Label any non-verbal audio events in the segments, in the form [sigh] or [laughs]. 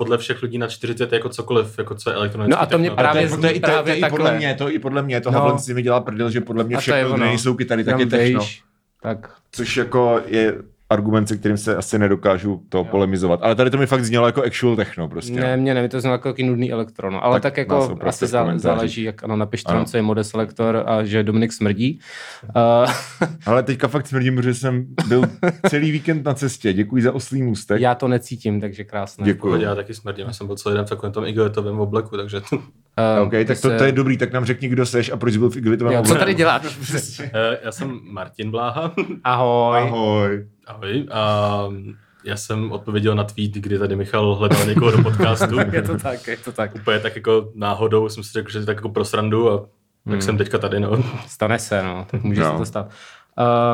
podle všech lidí na 40 jako cokoliv, jako co je elektronické. No a to mě právě to, je, to, je, i- to, je- to, je i právě podle takhle. mě, to je i podle mě, to No. Havlen si mi dělá prdel, že podle mě to všechno, nejsou kytary, tak je techno. vejš, Tak. Což jako je argument, se kterým se asi nedokážu to polemizovat. Ale tady to mi fakt znělo jako actual techno prostě. Ne, mě ne, mi to znamená jako takový nudný elektrono, ale Tak tak, jako asi zá, záleží, jak ano, napište Ano. nám, co je mode selektor a že Dominik smrdí. Uh, [laughs] Ale teďka fakt smrdím, protože jsem byl celý víkend na cestě. Děkuji za oslý můstek. já to necítím, takže krásné. Děkuji. Já taky smrdím, já jsem byl celý den v takovém tom igelitovém obleku, takže Uh, OK, tak to, to je dobrý, tak nám řekni, kdo seš a proč jsi byl v igelitovém Jo, co tady děláš? [laughs] Eh, já jsem Martin Bláha. Ahoj. Ahoj. Ahoj. A já jsem odpověděl na tweet, kdy tady Michal hledal někoho do podcastu. [laughs] je to tak, je to tak. Úplně tak jako náhodou jsem si řekl, že tak jako pro srandu a tak Hmm. jsem teďka tady, no. [laughs] Stane se, no, tak může No. se to stát.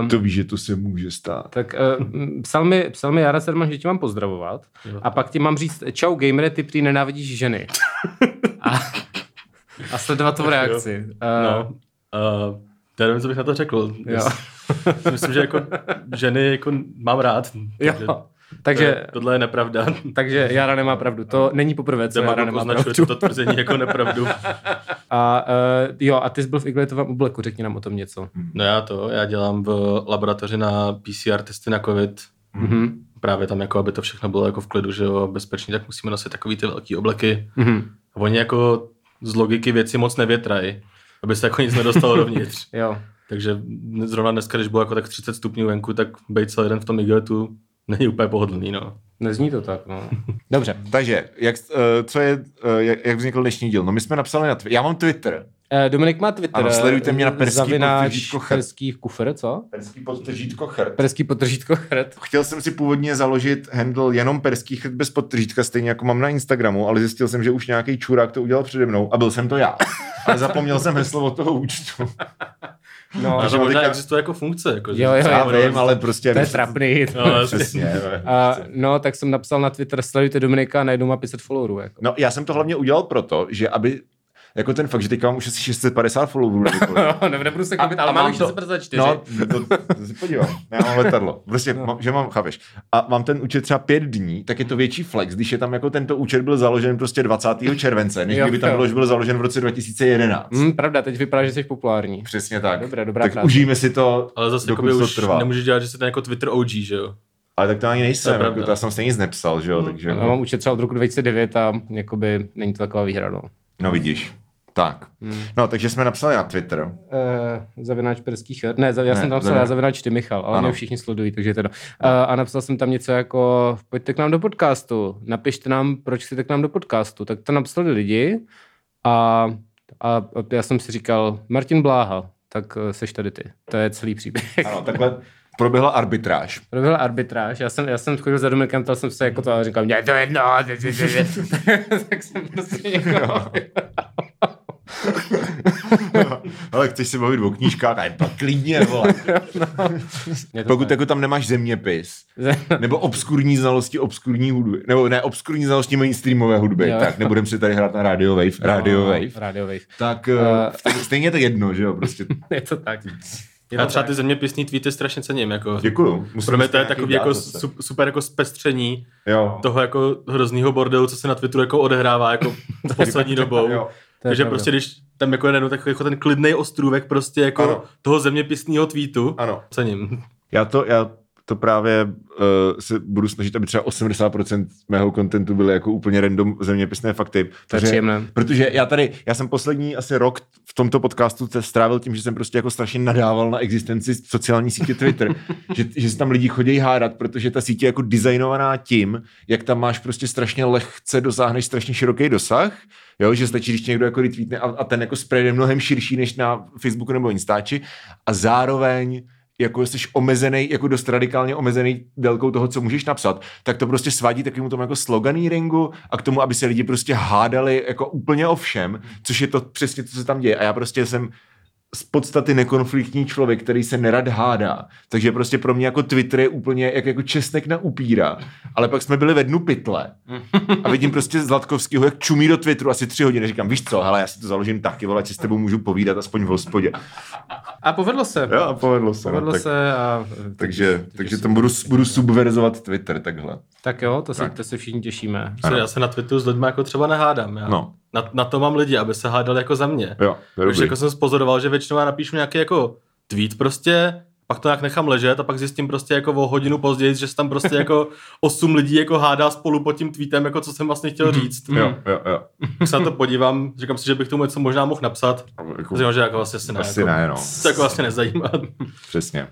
Um, To víš, že to se může stát. tak uh, psal, mi, psal mi Jara Sedman, že tě mám pozdravovat Jo. a pak ti mám říct, čau gamere, ty prý nenávidíš ženy. a, a sledovat tvou reakci. No. Uh, já nevím, co bych na to řekl. Jo. Myslím, [laughs] že jako ženy jako mám rád. Jo. Takže to Takže, je, tohle je nepravda. takže Jara nemá pravdu. To není poprvé, co Jara Demagog nemá označuje pravdu. toto tvrzení jako nepravdu. [laughs] A uh, jo, a ty jsi byl v igelitovém obleku, řekni nám o tom něco. No já to, já dělám v laboratoři na PCR testy na COVID. Mhm. Právě tam jako, aby to všechno bylo jako v klidu, že jo, bezpečně, tak musíme nosit takový ty velký obleky. Mhm. A oni jako z logiky věci moc nevětrají, aby se jako nic nedostalo [laughs] dovnitř. Jo. Takže zrovna dneska, když bylo jako tak 30 stupňů venku, tak být celý den v tom igelitu není úplně pohodlný, no. Nezní to tak, no. Dobře. Takže, jak, uh, co je, jak, jak vznikl dnešní díl? No my jsme napsali na Twitter. Já mám Twitter. Eh, Dominik má Twitter. Ano, sledujte mě na eh, perský podtržítko chr. Perský kufr, co? Perský podtržítko chrt. Perský podtržítko chrt. Chtěl jsem si původně založit handle jenom perský chrt bez podtržítka, stejně jako mám na Instagramu, ale zjistil jsem, že už nějaký čurák to udělal přede mnou a byl jsem to já. Ale zapomněl jsem heslo od toho účtu. [laughs] No, A že to možná teďka- existuje jako funkce. Jako, že- Jo, jo, Já vím, ale prostě... to je [laughs] trapný. No, [laughs] Přesně. A, no, tak jsem napsal na Twitter, sledujte Dominika a najednou má 500 followerů. Jako. No, já jsem to hlavně udělal proto, že aby jako ten fakt, že teďka mám už asi 650 followerů. [laughs] No, ne, nebudu se klubit, ale mám mám už to- 654. No, to, to se podívám. Já mám letadlo. Prostě, no. mám, že mám, chápeš. A mám ten účet třeba pět dní, tak je to větší flex, když je tam jako tento účet byl založen prostě 20. července, než Jo, kdyby tam bylo, byl založen v roce 2011. Hmm, pravda, teď vypadá, že jsi populární. Přesně tak. Dobré, dobrá tak práce. užijeme si to, ale zase dokud to už trvá. nemůžeš dělat, že jsi ten jako Twitter OG, že jo? Ale tak to ani To nejsem, je jako, to já jsem stejně nic nepsal, že jo, takže... Já mám účet třeba od roku 2009 a jakoby není to taková výhra, no. No vidíš. Tak. Hmm. No, takže jsme napsali na Twitter. Uh, zavináč perský chrt. Ne, já Ne, jsem tam psal, zavináč- já zavináč ty Michal, ale Ano. mě všichni sledují, takže teda. Uh, a napsal jsem tam něco jako, pojďte k nám do podcastu, napište nám, proč chcete k nám do podcastu. Tak to napsali lidi a, a, a já jsem si říkal, Martin Bláha, tak uh, seš tady ty. To je celý příběh. Ano, takhle proběhla arbitráž. Proběhla arbitráž, já jsem, já jsem chodil za Dominikem, ptal jsem se jako to a říkal, mě to jedno, [laughs] tak jsem prostě [laughs] někoho [laughs] Ale chceš se bavit o knížkách? Ne, pak klidně, vole. [laughs] To Pokud jako tam nemáš zeměpis, nebo obskurní znalosti obskurní hudby, nebo ne, obskurní znalosti mainstreamové hudby, Jo. tak nebudem si tady hrát na Radio Wave, Radio No, Wave, Radio Wave. tak Uh, uh, stejně je to jedno, že jo, prostě. [laughs] Je to tak. Je Já to třeba tak. ty zeměpisný tweety strašně cením. Jako. Děkuju. Musím Pro mě to je takový jako su- super jako zpestření Jo. toho jako hroznýho bordelu, co se na Twitteru jako odehrává jako poslední dobou. Jo. Takže pravda. prostě, když tam jako je najednou takový jako ten klidný ostrůvek prostě jako Ano. toho zeměpisného tweetu, Ano. cením. Já to, já to právě uh, se budu snažit, aby třeba 80% mého kontentu byly jako úplně random zeměpisné fakty. To je Protože- příjemné. Protože já tady, já jsem poslední asi rok v tomto podcastu strávil tím, že jsem prostě jako strašně nadával na existenci sociální sítě Twitter, [laughs] že, že se tam lidi chodí hádat, protože ta sítě je jako designovaná tím, jak tam máš prostě strašně lehce dosáhneš strašně široký dosah, jo, že stačí, když někdo jako retweetne a, a ten jako spread je mnohem širší než na Facebooku nebo Instači a zároveň jako jsi omezený, jako dost radikálně omezený délkou toho, co můžeš napsat, tak to prostě svádí takovému tomu jako sloganíringu a k tomu, aby se lidi prostě hádali jako úplně o všem, což je to přesně co se tam děje. A já prostě jsem z podstaty nekonfliktní člověk, který se nerad hádá. Takže prostě pro mě jako Twitter je úplně jak jako česnek na upíra. Ale pak jsme byli ve dnu pytle a vidím prostě Zlatkovskýho, jak čumí do Twitteru asi tři hodiny. Říkám, víš co, hele, já si to založím taky, vole, si s tebou můžu povídat aspoň v hospodě. A povedlo se. Jo, a povedlo se. Povedlo no, tak, se a... takže, takže tam budu, budu subverzovat Twitter takhle. Tak jo, to se, Tak. to se všichni těšíme. Se, já se na Twitteru s lidmi jako třeba nehádám. Já. No. Na, na, to mám lidi, aby se hádali jako za mě. Jo, dobrý. jako jsem spozoroval, že většinou já napíšu nějaký jako tweet prostě, pak to nějak nechám ležet a pak zjistím prostě jako o hodinu později, že se tam prostě jako [laughs] osm lidí jako hádá spolu pod tím tweetem, jako co jsem vlastně chtěl říct. Jo, jo, jo. Když se na to podívám, říkám si, že bych tomu něco možná mohl napsat. Jako, Říkám, že jako vlastně asi ne. asi jako, ne, no. To jako vlastně nezajímá. Přesně.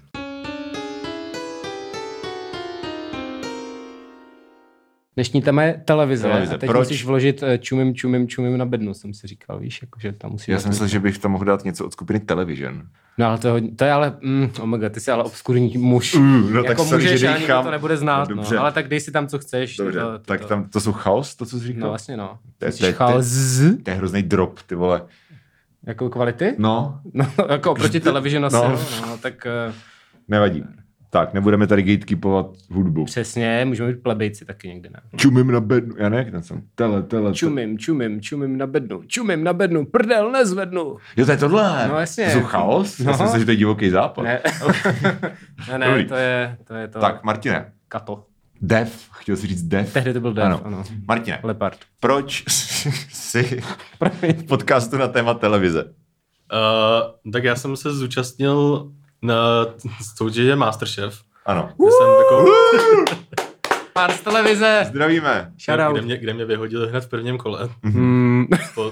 Dnešní téma je televize. Televize. A teď Proč? musíš vložit eh, čumím, čumím, čumím na bednu, jsem si říkal, víš, jakože tam musí Já jsem myslel, že bych tam mohl dát něco od skupiny Television. No ale to je, hodně- to je ale, mm, omega, ty jsi ale obskurní muž. Uh, no tak jako sorry, můžeš, že a nikdo dýchám. to nebude znát, No, no, ale tak dej si tam, co chceš. Dobře, to, to, tak to. tam, to jsou chaos, to, co jsi říkal? No vlastně no. To je- Musíš to je- to je- chaos z, To je hrozný drop, ty vole. jako kvality? No, [laughs] No, jako oproti televizi asi, No. no. no, tak eh, nevadí. Tak, nebudeme tady gatekeepovat hudbu. přesně, můžeme být plebejci taky někdy, ne? Čumím na bednu. Já ne, jak ten jsem. Tele, tele, tele. Čumím, čumím, čumím na bednu, čumím na bednu, prdel nezvednu. Jo, to je tohle. No, jasně. To chaos? Já No. jsem myslel, že to je divoký západ. Ne, [laughs] ne, ne Dobrý. to je, to je to. Tak, Martine. Kato. Dev. Chtěl jsi říct dev? Tehdy to byl dev, Ano. ano. Martine, Leopard. proč [laughs] jsi v podcastu na téma televize? Uh, tak já jsem se zúčastnil na [laughs] soutěže Masterchef. Ano. Kde jsem jako, Pár z televize. Zdravíme. Shoutout. kde, mě, kde mě vyhodili hned v prvním kole. Hmm. Po,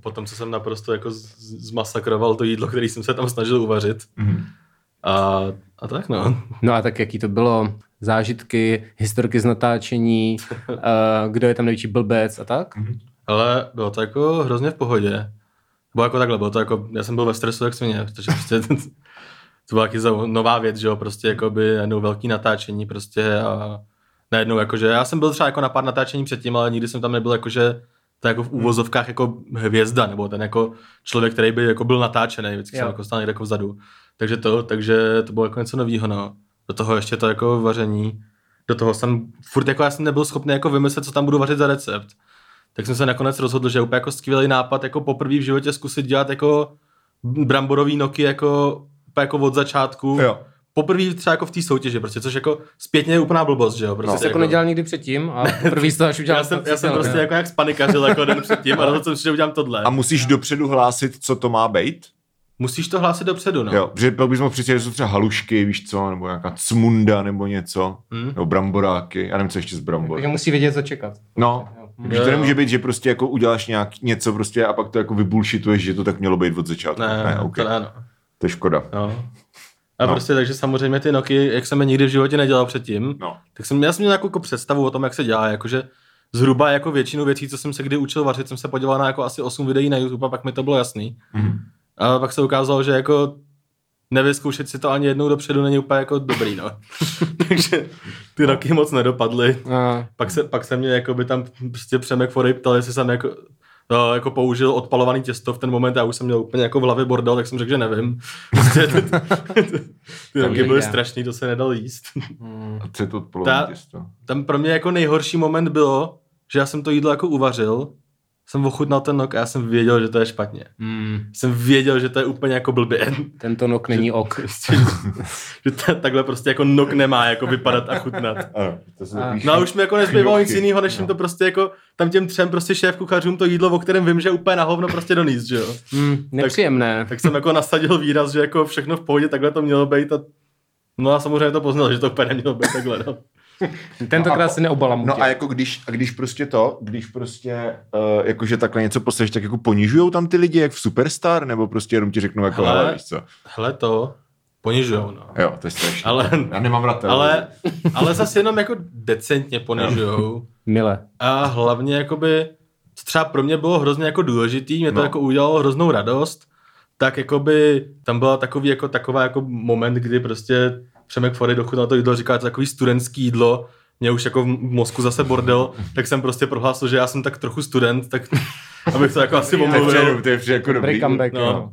po tom, co jsem naprosto jako zmasakroval to jídlo, který jsem se tam snažil uvařit. Mhm. A, a tak no. No a tak jaký to bylo? Zážitky, historky z natáčení, uh, [laughs] kdo je tam největší blbec a tak? Ale bylo to jako hrozně v pohodě. Bylo jako takhle, bylo to jako, já jsem byl ve stresu jak svině, protože prostě to byla taky nová věc, že jo, prostě jako by jednou velký natáčení prostě a najednou jakože, já jsem byl třeba jako na pár natáčení předtím, ale nikdy jsem tam nebyl jakože to jako v úvozovkách jako hvězda, nebo ten jako člověk, který by jako byl natáčený, vždycky Jo. jsem jako stál někde jako vzadu. Takže to, takže to bylo jako něco nového, no. Do toho ještě to jako vaření, do toho jsem, furt jako já jsem nebyl schopný jako vymyslet, co tam budu vařit za recept. Tak jsem se nakonec rozhodl, že je úplně jako skvělý nápad, jako poprvé v životě zkusit dělat jako bramborový noky jako, úplně jako od začátku. Jo. Poprvé třeba jako v té soutěži, prostě, což jako zpětně je úplná blbost, že jo. Prostě Jsi jako nedělal nikdy předtím a [laughs] první toho až udělal. já jsem, já jsem prostě jako jak spanikařil jako den předtím a rozhodl jsem si, že udělám tohle. A musíš dopředu hlásit, co to má být? Musíš to hlásit dopředu, no. Jo, protože pak bys mohl přijít, že jsou třeba halušky, víš co, nebo nějaká cmunda, nebo něco, Hmm. nebo bramboráky, já nevím, co ještě z brambor. Takže musí vědět, co čekat. No, Jo. že to nemůže být, že prostě jako uděláš nějak něco prostě a pak to jako vybulšituješ, že to tak mělo být od začátku. Ne, ne okay. to ne, no. To je škoda. no. A No. prostě takže samozřejmě ty noky, jak jsem je nikdy v životě nedělal předtím, No. tak jsem, já jsem měl nějakou jako představu o tom, jak se dělá, jakože zhruba jako většinu věcí, co jsem se kdy učil vařit, jsem se podíval na jako asi 8 videí na YouTube a pak mi to bylo jasný. Mhm. A pak se ukázalo, že jako nevyzkoušet si to ani jednou dopředu není úplně jako dobrý, no. [laughs] Takže ty roky moc nedopadly. A, Pak se, pak se mě jako by tam prostě Přemek Forej ptal, jestli jsem jako, no, jako použil odpalovaný těsto v ten moment, já už jsem měl úplně jako v hlavě bordel, tak jsem řekl, že nevím. [laughs] Prostě ty, ty roky byly strašný, to se nedalo jíst. mm, A co je to odpolování Ta- těsto? Tam pro mě jako nejhorší moment bylo, že já jsem to jídlo jako uvařil, jsem ochutnal ten nok a já jsem věděl, že to je špatně. mm, Jsem věděl, že to je úplně jako blbě. tento nok [laughs] není ok. Prostě, [laughs] že to, takhle prostě jako nok nemá jako vypadat a chutnat. [laughs] Ano, to A- No a už mi jako nezbývalo nic jiného, než jim No. to prostě jako tam těm třem prostě šéf kuchařům to jídlo, o kterém vím, že je úplně na hovno prostě doníst, že jo. Mm, nepříjemné. Tak jsem jako nasadil výraz, že jako všechno v pohodě, takhle to mělo být a No a samozřejmě to poznal, že to úplně nemělo být takhle, no. [laughs] Tentokrát a- si neobalamutě. No a jako když, a když prostě to, když prostě uh, jakože takhle něco posleš, tak jako ponižujou tam ty lidi jak v Superstar, nebo prostě jenom ti řeknou jako, Hele. hele, víš co. Hele to, ponižujou, no. Jo, to je strašné. Ale- Já nemám rád. Ale, ale zase jenom jako decentně ponižujou. Mile. A hlavně jakoby, co třeba pro mě bylo hrozně jako důležitý, mě to No. jako udělalo hroznou radost, tak jakoby tam byla takový jako taková jako moment, kdy prostě Přemek Fory dochutnal to jídlo, říká, to je takový studentský jídlo, mě už jako v mozku zase bordel, tak jsem prostě prohlásil, že já jsem tak trochu student, tak [laughs] abych to jako asi omluvil. to je jako Dobrý dobrý. comeback, no. jo.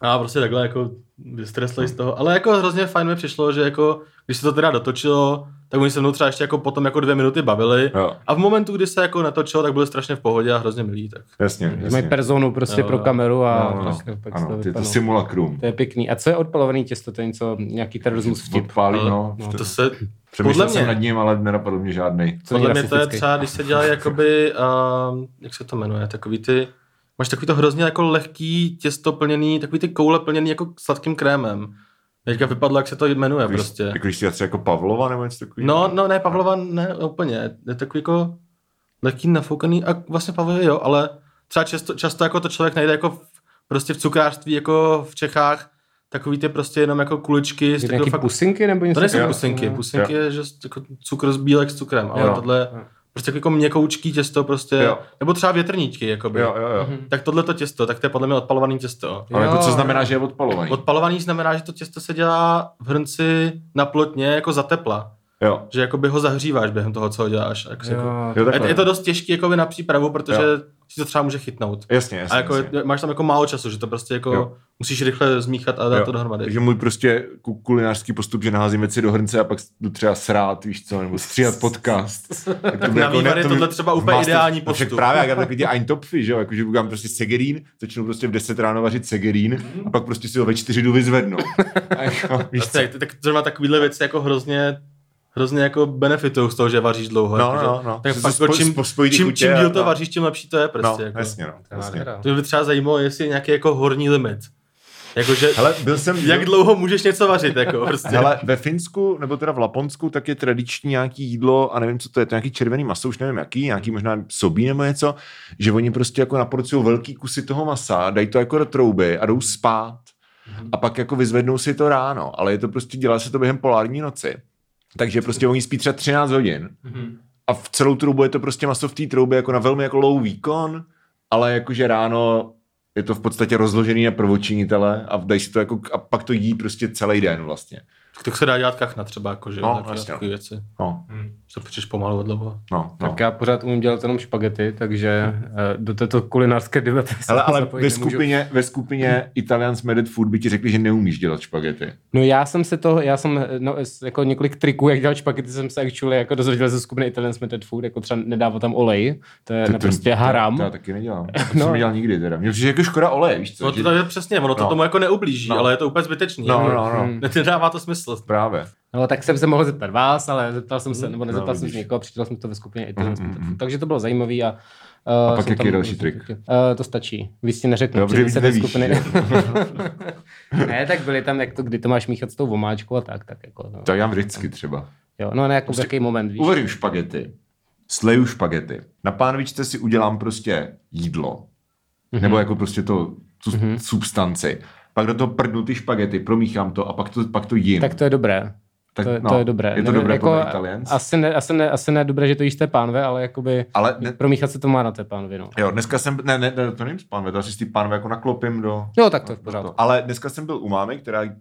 A prostě takhle jako vystresli z toho. Ale jako hrozně fajn mi přišlo, že jako, když se to teda dotočilo, tak oni se mnou třeba ještě jako potom jako dvě minuty bavili. Jo. A v momentu, kdy se jako natočilo, tak byli strašně v pohodě a hrozně milí. Tak. Jasně, Mají jasně. personu prostě Jo, pro jo. kameru a No, no, pak, pak ano, to ty to simulakrum. To je pěkný. A co je odpalovaný těsto? To je něco, nějaký terorismus vtip. Odpálí, Ale no. to se, Přemýšlel podle jsem mě- nad ním, ale nenapadl mě žádný. Co podle mě to je třeba, když se dělají jakoby, uh, jak se to jmenuje, takový ty, máš takový to hrozně jako lehký těsto plněný, takový ty koule plněný jako sladkým krémem. Teďka vypadlo, jak se to jmenuje Když, prostě. Jako když si třeba jako Pavlova nebo něco takového. No, no ne, Pavlova ne úplně. Je takový jako lehký nafoukaný a vlastně Pavlova jo, ale třeba často, často jako to člověk najde jako v, prostě v cukrářství jako v Čechách takový ty prostě jenom jako kuličky. Je z nějaký fakt, pusinky nebo něco? to nejsou Jo. pusinky, Jo. pusinky je že jako cukr z bílek s cukrem, ale Jo. tohle Jo. Prostě jako měkoučký těsto prostě, Jo. nebo třeba větrníčky, jakoby. Jo, jo, jo. Mhm. Tak tohle to těsto, tak to je podle mě odpalovaný těsto. Ale jako Jo, co jo. znamená, že je odpalovaný? Odpalovaný znamená, že to těsto se dělá v hrnci na plotně jako za tepla. Jo. Že jakoby ho zahříváš během toho, co ho děláš. Jak se jako, Jo, Jo, je, je to dost těžký jakoby na přípravu, protože Jo. Si to třeba může chytnout. Jasně, jasně. A jako jasně. máš tam jako málo času, že to prostě jako Jo. musíš rychle zmíchat a dát Jo. to dohromady. Takže můj prostě ku- kulinářský postup, že naházím věci do hrnce a pak jdu třeba srát, víš co, nebo stříhat [laughs] podcast. Tak to [laughs] na vývar je to tohle třeba úplně master- ideální no však postup. právě, jak já takový ty Eintopfy, že jo, jakože udělám prostě segerín, začnu prostě v 10 ráno vařit segerín a pak prostě si ho ve 4 jdu vyzvednout. [laughs] Jako, víš tak, tak zrovna takovýhle věci jako hrozně hrozně jako benefitují z toho, že vaříš dlouho. No, jako, no, no. Tak jako spo- čím, spo- čím, čím díl to no. vaříš, tím lepší to je No, prostě. jako. jasně, no. Jasně. To by třeba zajímalo, jestli je nějaký jako horní limit. Jakože, Hele, byl jsem... jak dlouho můžeš něco vařit, jako prostě. Hele, ve Finsku, nebo teda v Laponsku, tak je tradiční nějaký jídlo, a nevím, co to je, to je nějaký červený maso, už nevím jaký, nějaký možná sobí nebo něco, že oni prostě jako naporcují velký kusy toho masa, dají to jako do trouby a jdou spát. A pak jako vyzvednou si to ráno, ale je to prostě, dělá se to během polární noci. Takže prostě oni spí třeba 13 hodin Mhm. a v celou tu dobu je to prostě maso v té troubě jako na velmi jako low výkon, ale jakože ráno je to v podstatě rozložený na prvočinitele a dají si to jako, a pak to jí prostě celý den vlastně. Tak se dá dělat kachna třeba, jako, že No, jasně. takové věci. No, Že to přečeš pomalu od dlouho. no, no. Tak já pořád umím dělat jenom špagety, takže eh, do této kulinářské debaty se Ale, ale ve nemůžu. skupině, ve skupině Italians Made Food by ti řekli, že neumíš dělat špagety. No já jsem se to, já jsem no, s- jako několik triků, jak dělat špagety, jsem se actually jako dozvěděl ze skupiny Italian Smitted Food, jako třeba nedávat tam olej, to je To- naprosto to- haram. To, já taky nedělám. To [laughs] No. jsem nedělal nikdy teda. Přijde jako škoda oleje, víš co? No že- to je přesně, ono to No. tomu jako neublíží, No. ale je to úplně zbytečný. No, jako, no, no. Hmm. Nedává to smysl. Právě. No, tak jsem se mohl zeptat vás, ale zeptal jsem se, nebo nezeptal No, jsem se někoho, přičel jsem to ve skupině Mm, mm, mm. Takže to bylo zajímavý a A Uh, pak jsem jaký je další trik? Uh, to stačí. Víc ti neřeknu. Dobře, se do nevíš, skupiny. [laughs] ne, tak byly tam, jak to, kdy to máš míchat s tou vomáčkou a tak. tak jako, no. To já vždycky třeba. Jo, no ne, jako v Prostě jaký moment, víš. Uvařím špagety, sleju špagety. Na pánvičce si udělám prostě jídlo. Mhm. Nebo jako prostě to, tu substanci. Pak do toho prdnu ty špagety, promíchám to a pak to, pak to jim. Tak to je dobré. Tak, to, je- no, to je dobré. Je to dobré jako, Italians. asi, ne, asi, ne, asi ne dobré, že to jíš té pánve, ale jakoby Ale ne, promíchat se to má na té pánvi, no. jo, dneska jsem, ne, ne, to nevím z pánve, to asi z té pánve jako naklopím do... Jo, tak to je v pořádku. Ale dneska jsem byl u mámy, která eh,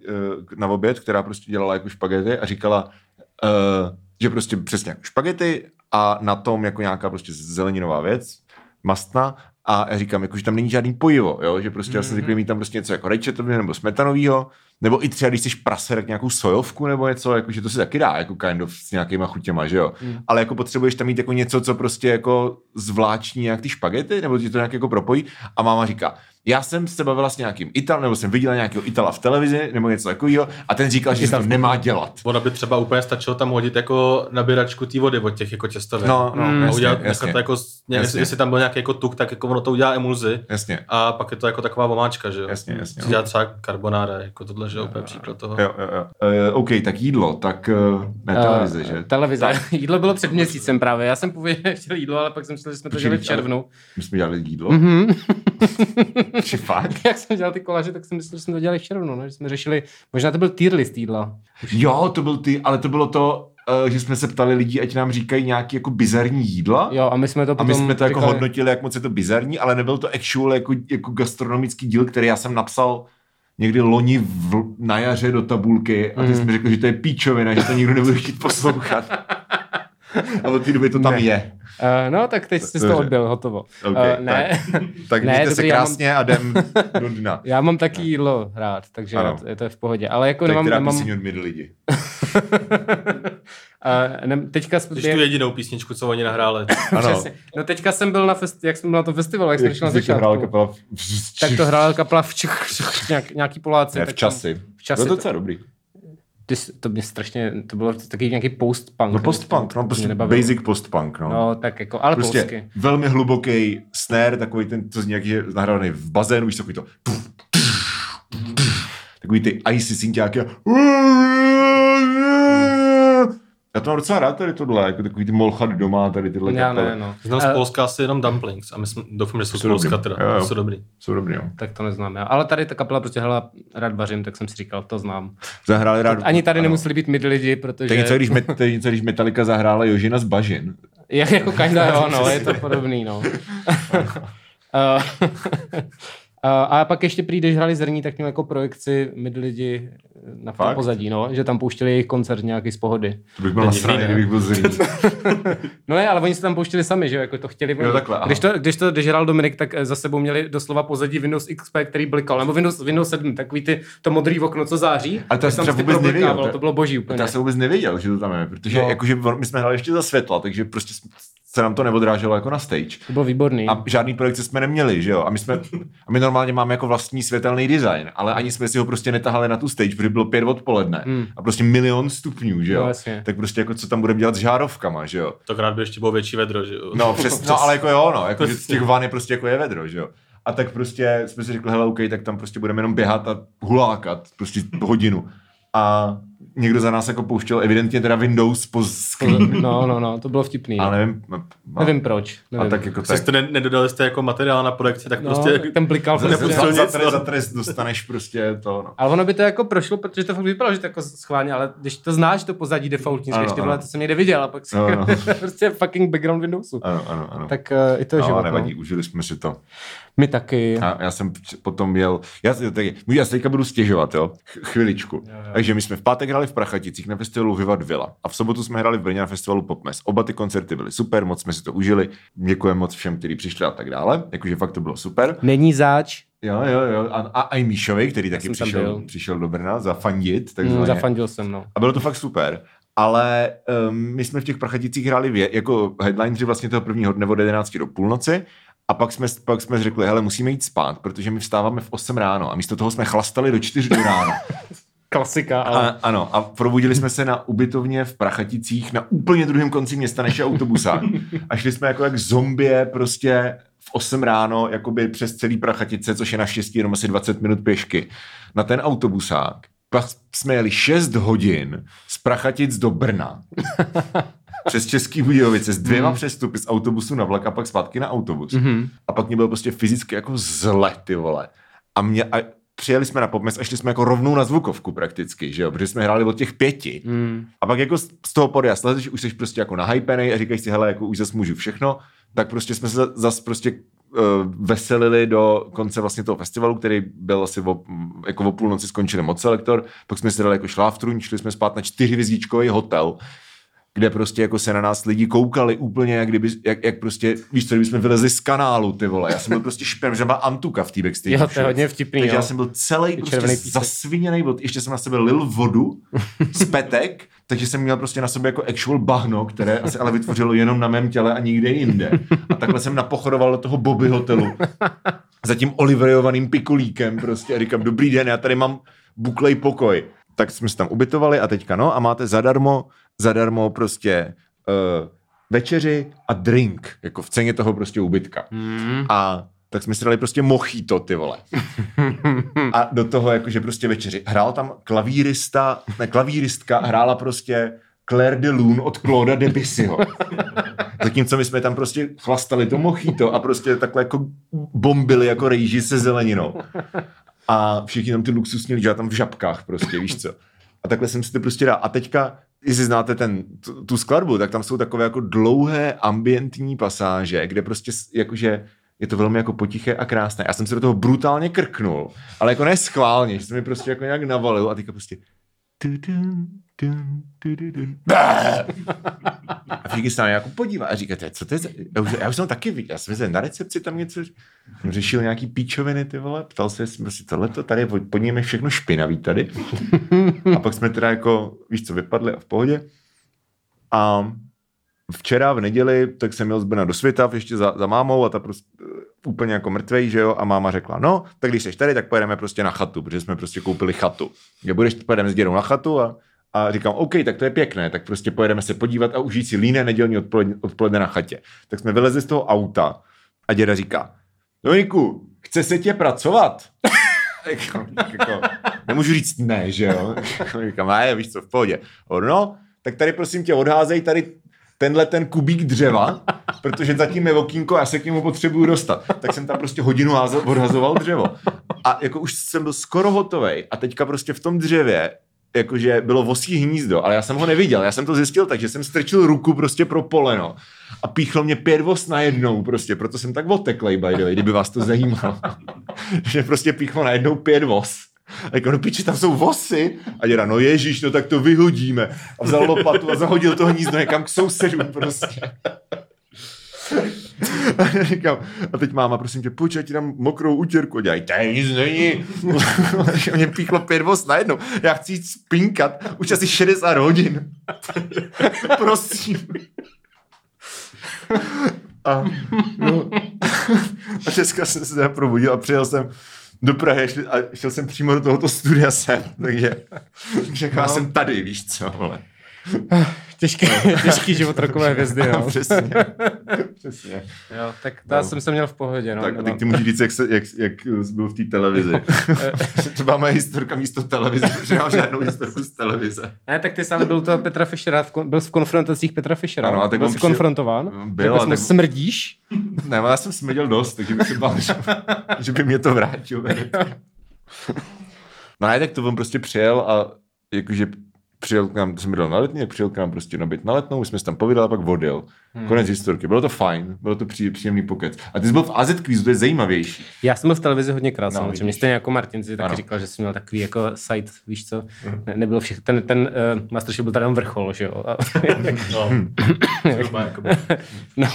na oběd, která prostě dělala jako špagety a říkala, eh, že prostě přesně špagety a na tom jako nějaká prostě zeleninová věc, mastná a já říkám, jako, že tam není žádný pojivo, jo? že prostě mm-hmm. já jsem zvyklý mít tam prostě něco jako rajčetově nebo smetanovýho, nebo i třeba když jsi prase, tak nějakou sojovku nebo něco, jako, že to se taky dá jako kind of s nějakýma chutěma, že jo. Mm. Ale jako potřebuješ tam mít jako něco, co prostě jako zvláštní nějak ty špagety, nebo ti to nějak jako propojí. A máma říká, já jsem se bavila s nějakým Ital, nebo jsem viděla nějakého Itala v televizi, nebo něco takového, a ten říkal, že se to nemá dělat. Ono by třeba úplně stačilo tam hodit jako nabíračku té vody od těch jako těstovin. No, no, Mm. a jasně, udělat, jasně, to jako, nějak, Jasně. jestli tam byl nějaký jako tuk, tak jako ono to udělá emulzi. jasně, A pak je to jako taková vomáčka, že jo? jasně, jasně. Si dělá třeba karbonáda, jako tohle, že jo, úplně příklad toho. Jo, jo, jo. Uh, OK, tak jídlo, tak uh, ne televize, Eh, že? Televize. [laughs] Jídlo bylo před měsícem právě. Já jsem původně [laughs] chtěl jídlo, ale pak jsem myslel, že jsme to dělali v červnu. My jsme dělali jídlo? Mhm. [laughs] Či fakt? Jak jsem dělal ty kolaže, tak jsem myslel, že jsme to dělali v červnu. No? Že jsme řešili, možná to byl tier list jídla. Jo, to byl ty, ale to bylo to, že jsme se ptali lidí, ať nám říkají nějaký jako bizarní jídla. Jo, a my jsme to A potom my jsme to jako říkali, hodnotili, jak moc je to bizarní, ale nebyl to actual jako, jako gastronomický díl, který já jsem napsal někdy loni v, na jaře do tabulky a ty Mhm. jsi mi řekl, že to je píčovina, že to nikdo nebude chtít poslouchat. [laughs] A od té doby to tam Ne. je. Uh, no, tak teď jsi to odbil, hotovo. OK, Eh, ne, [laughs] Tak Ne, mějte se já mám- krásně a jdem [laughs] do dna. já mám taky jídlo rád, takže Ano. je to je v pohodě. Ale jako Tak nemám... teda nemám píseň od mid lidi. [laughs] uh, ne, teďka jsme... Když tu jedinou písničku, co oni nahráli. Ano. No teďka jsem byl na fest, jak jsem byl na tom festivalu, jak jsem přišel na začátku. kapela v... Tak to hrála kapela v Čech, nějak, nějaký Poláci. Ne, tak v časy. V časy. Bylo to, docela dobrý. Ty, to mě strašně, to bylo taky nějaký post-punk. No postpunk, no To prostě mě nebavilo. basic postpunk, no. No, tak jako, ale prostě polsky. velmi hluboký snare, takový ten, co zní jak je nahraný v bazénu, víš, takový to. Takový ty icy synťáky. a- Já to mám docela rád tady tohle, jako takový ty molchat doma, tady tyhle Já kapely. ne, no. Znám z Eh, Polska asi jenom Dumplings a my jsme, doufám, že jsou z Jsou dobrý. Polska teda. Jo, jo. Jsou dobrý. Jsou dobrý, no. Tak to neznám já. Ale tady ta kapela prostě hrála rád vařím, tak jsem si říkal, to znám. Zahráli rád. Ani tady ano. nemuseli být midi lidi, protože... něco, když, met, něco, když Metallica zahrála Jožina z Bažin. Je, jako kinda, jo, no, je to [laughs] podobný, no. [laughs] [laughs] Eh, eh, a pak ještě přijde, když hráli zrní, tak měl jako projekci midi lidi na v tom Fakt? pozadí, no, že tam pouštěli jejich koncert nějaký z pohody. To bych byl To nasraný, kdybych byl zlý. [laughs] No ne, ale oni se tam pouštěli sami, že jo, jako to chtěli. Jo, takhle, aha. když, to, když to, když hrál Dominik, tak eh, za sebou měli doslova pozadí Windows XP, který blikal, nebo Windows, Windows 7, takový ty, to modrý okno, co září. Ale to já jsem vůbec nevěděl, to- To bylo boží To úplně. já jsem vůbec nevěděl, že to tam je, protože No. jakože my jsme hráli ještě za světla, takže prostě se nám to neodráželo jako na stage. To bylo výborný. A žádný projekce jsme neměli, že jo? A my jsme, a my normálně máme jako vlastní světelný design, ale ani jsme si ho prostě netahali na tu stage, protože bylo pět odpoledne Hmm. a prostě milion stupňů, že jo? No, jasně. tak prostě jako co tam budeme dělat s žárovkama, že jo? To krát by ještě bylo větší vedro, že jo. No, přes, no ale jako jo, no, jako, že z těch van je prostě jako je vedro, že jo? A tak prostě jsme si řekli, hele, OK, tak tam prostě budeme jenom běhat a hulákat prostě hodinu. A někdo za nás jako pouštěl evidentně teda Windows po screen. No, no, no, to bylo vtipný. Ale no. nevím, a, Nevím proč. a Nevím. tak jako tak. jste ne, nedodali jste jako materiál na projekci, tak no, prostě... ten blikal za- prostě. za, za, no. za trest dostaneš prostě to, no. Ale ono by to jako prošlo, protože to fakt vypadalo, že to jako schválně, ale když to znáš, to pozadí defaultní, Ano, vole, to jsem někde viděl, a pak si No, no. [laughs] prostě fucking background Windowsu. Ano, ano, ano. Tak uh, i to je no, život, nevadí, no. užili jsme si to. My taky. A já jsem potom jel, já, si- tak, já se teďka budu stěžovat, jo, Ch- chviličku. Jo, jo. Takže my jsme v pátek hráli v Prachaticích na festivalu Vivat Villa a v sobotu jsme hráli v Brně na festivalu Popmes. Oba ty koncerty byly super, moc jsme si to užili, děkujeme moc všem, kteří přišli a tak dále, jakože fakt to bylo super. Není zač, Jo, jo, jo, a, a, a i Míšovi, který taky jsem tam přišel, přišel do Brna zafandit, mm, takzvaně. zafandil jsem, no. A bylo to fakt super. Ale um, my jsme v těch prachaticích hráli vě, jako headlineři vlastně toho prvního dne od 11 do půlnoci a pak jsme, pak jsme řekli, hele, musíme jít spát, protože my vstáváme v 8 ráno a místo toho jsme chlastali do 4 do rána. [laughs] Klasika, ale... A, ano, a probudili jsme se na ubytovně v Prachaticích na úplně druhém konci města než je autobusák. A šli jsme jako jak zombie prostě v 8 ráno jakoby přes celý Prachatice, což je naštěstí jenom asi 20 minut pěšky, na ten autobusák. Pak jsme jeli 6 hodin z Prachatic do Brna. [laughs] přes Český Budějovice s dvěma přestupy z autobusu na vlak a pak zpátky na autobus. Mhm. A pak mě bylo prostě fyzicky jako zle, ty vole. A mě, a přijeli jsme na popmes a šli jsme jako rovnou na zvukovku prakticky, že jo, protože jsme hráli od těch pěti. Mm. A pak jako z z toho podjazd lezeš, už jsi prostě jako nahypenej a říkáš si, hele, jako už zase můžu všechno, tak prostě jsme se za- zas prostě uh, veselili do konce vlastně toho festivalu, který byl asi o, jako o půlnoci skončili moc selektor, pak jsme si dali jako šláftruň, šli jsme spát na čtyřhvězdičkový hotel, kde prostě jako se na nás lidi koukali úplně, jak kdyby, jak, jak prostě, víš co, kdyby jsme vylezli z kanálu, ty vole. Já jsem byl prostě špem, že byla Antuka v té backstage. Jo, to je hodně vtipný, Takže jo. já jsem byl celý prostě zasviněný, vod, ještě jsem na sebe lil vodu [laughs] z petek, takže jsem měl prostě na sobě jako actual bahno, které asi ale vytvořilo jenom na mém těle a nikde jinde. A takhle jsem napochoroval do toho Bobby hotelu za tím oliverovaným pikulíkem prostě a říkám, dobrý den, já tady mám buklej pokoj. Tak jsme se tam ubytovali a teďka no a máte zadarmo, zadarmo prostě uh, večeři a drink, jako v ceně toho prostě ubytka. Mm. A tak jsme si dali prostě mochito, ty vole. [laughs] A do toho jakože prostě večeři. Hrál tam klavírista, ne, klavíristka hrála prostě Claire de Lune od Clauda Debussyho. Zatímco my jsme tam prostě chlastali to mochito a prostě takhle jako bombili jako rejži se zeleninou. A všichni tam ty luxusní lidi, já tam v žabkách prostě, víš co. A takhle jsem si to prostě dal. A teďka, jestli znáte ten, tu, tu skladbu, tak tam jsou takové jako dlouhé ambientní pasáže, kde prostě jakože je to velmi jako potiché a krásné. Já jsem se do toho brutálně krknul, ale jako ne schválně, že se mi prostě jako nějak navalil a teďka prostě A všichni se na jako podívá a říkáte, co to je za... Já už, já už jsem taky viděl, já jsem se na recepci tam něco řešil nějaký píčoviny, ty vole, ptal se, jsem si tohleto, tady pod ním je všechno špinavý tady. A pak jsme teda jako, víš co, vypadli a v pohodě. A včera v neděli, tak jsem měl z Brna do světa ještě za, za mámou a ta prostě úplně jako mrtvej, že jo, a máma řekla, no, tak když jsi tady, tak pojedeme prostě na chatu, protože jsme prostě koupili chatu. Kde budeš, pojedeme s dědou na chatu a, a říkám, OK, tak to je pěkné, tak prostě pojedeme se podívat a užít si líné nedělní odpoledne, odpoledne na chatě. Tak jsme vylezli z toho auta a děda říká, Dominiku, chce se tě pracovat? [laughs] jako, nemůžu říct ne, že jo? [laughs] Říkám, ne, víš co, v pohodě. No, tak tady prosím tě odházej tady tenhle ten kubík dřeva, protože zatím je okýnko a já se k němu potřebuju dostat. Tak jsem tam prostě hodinu odhazoval dřevo. A jako už jsem byl skoro hotový a teďka prostě v tom dřevě jakože bylo vosí hnízdo, ale já jsem ho neviděl, já jsem to zjistil tak, že jsem strčil ruku prostě pro poleno a píchlo mě pět vos najednou prostě, proto jsem tak oteklej, by the way, kdyby vás to zajímalo. [laughs] že prostě píchlo najednou pět vos. A jako, no piči, tam jsou vosy. A děda, no ježíš, no tak to vyhodíme. A vzal lopatu a zahodil to hnízdo někam k sousedům prostě. A říkám, a teď máma, prosím tě, pojď, já ti dám mokrou utěrku. Dělaj, to nic není. [laughs] mě píchlo pět vos najednou. Já chci jít spinkat už asi 60 hodin. [laughs] prosím. A, no, [laughs] a dneska jsem se probudil a přijel jsem do Prahy šli, a šel jsem přímo do tohoto studia sem, takže, takže no. já [laughs] jsem tady, víš co, vole. [laughs] Těžký, těžký život rokové hvězdy, [laughs] no. Přesně, [laughs] přesně. Jo, tak to no. jsem se měl v pohodě, no. Tak a teď ty můžeš říct, jak, se, jak, jak byl v té televizi. Třeba moje historka místo televize, protože mám žádnou historku z televize. Ne, tak ty sám byl to Petra Fischera, byl v konfrontacích Petra Fischera. Ano, a tak byl jsi konfrontován? Byl, tak, tak... smrdíš? Ne, já jsem smrděl dost, takže bych si bál, že, že by mě to vrátil. No ne, tak to on prostě přijel a jakože přijel k nám, jsem byl na letní, přijel k nám prostě na byt na letnou, už jsme se tam povídali a pak vodil. Hmm. Konec historky. Bylo to fajn, bylo to pří, příjemný pokec. A ty jsi byl v AZ Quizu, to je zajímavější. Já jsem byl v televizi hodně krát, no, samozřejmě. Stejně jako Martin si taky říkal, že jsi měl takový jako site, víš co, hmm. ne, nebylo všechno. Ten, ten uh, Masterchef byl tady vrchol, že jo. [laughs] no. [laughs] no,